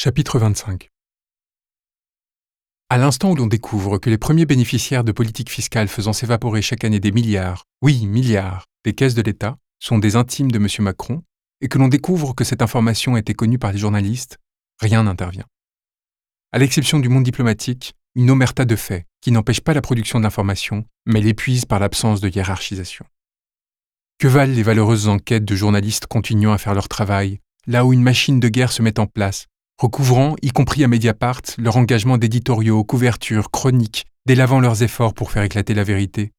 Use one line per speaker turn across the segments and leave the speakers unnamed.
Chapitre 25 À l'instant où l'on découvre que les premiers bénéficiaires de politiques fiscales faisant s'évaporer chaque année des milliards, oui, milliards, des caisses de l'État, sont des intimes de M. Macron, et que l'on découvre que cette information été connue par les journalistes, rien n'intervient. À l'exception du monde diplomatique, une omerta de faits qui n'empêche pas la production d'informations, mais l'épuise par l'absence de hiérarchisation. Que valent les valeureuses enquêtes de journalistes continuant à faire leur travail, là où une machine de guerre se met en place, recouvrant, y compris à Mediapart, leur engagement d'éditoriaux, couvertures, chroniques, délavant leurs efforts pour faire éclater la vérité.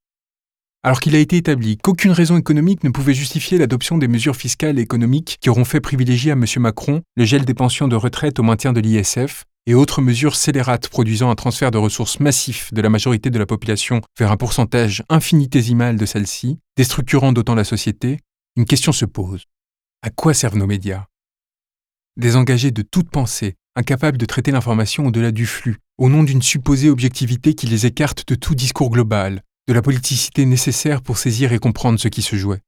Alors qu'il a été établi qu'aucune raison économique ne pouvait justifier l'adoption des mesures fiscales et économiques qui auront fait privilégier à M. Macron le gel des pensions de retraite au maintien de l'ISF et autres mesures scélérates produisant un transfert de ressources massif de la majorité de la population vers un pourcentage infinitésimal de celle-ci, déstructurant d'autant la société, une question se pose. À quoi servent nos médias? Désengagés de toute pensée, incapables de traiter l'information au-delà du flux, au nom d'une supposée objectivité qui les écarte de tout discours global, de la politicité nécessaire pour saisir et comprendre ce qui se jouait.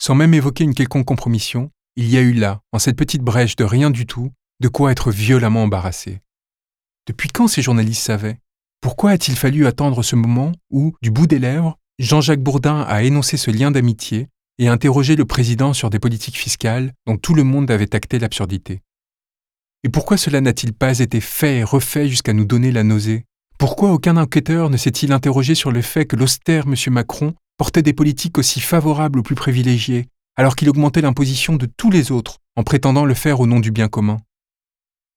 Sans même évoquer une quelconque compromission, il y a eu là, en cette petite brèche de rien du tout, de quoi être violemment embarrassé. Depuis quand ces journalistes savaient? Pourquoi a-t-il fallu attendre ce moment où, du bout des lèvres, Jean-Jacques Bourdin a énoncé ce lien d'amitié et interroger le président sur des politiques fiscales dont tout le monde avait acté l'absurdité. Et pourquoi cela n'a-t-il pas été fait et refait jusqu'à nous donner la nausée? Pourquoi aucun enquêteur ne s'est-il interrogé sur le fait que l'austère M. Macron portait des politiques aussi favorables aux plus privilégiés, alors qu'il augmentait l'imposition de tous les autres en prétendant le faire au nom du bien commun?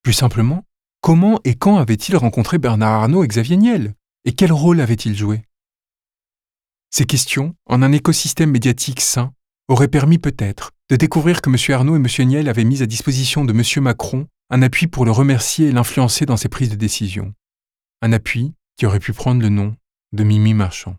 Plus simplement, comment et quand avait-il rencontré Bernard Arnault et Xavier Niel? Et quel rôle avait-il joué? Ces questions, en un écosystème médiatique sain, auraient permis peut-être de découvrir que M. Arnaud et M. Niel avaient mis à disposition de M. Macron un appui pour le remercier et l'influencer dans ses prises de décision. Un appui qui aurait pu prendre le nom de Mimi Marchand.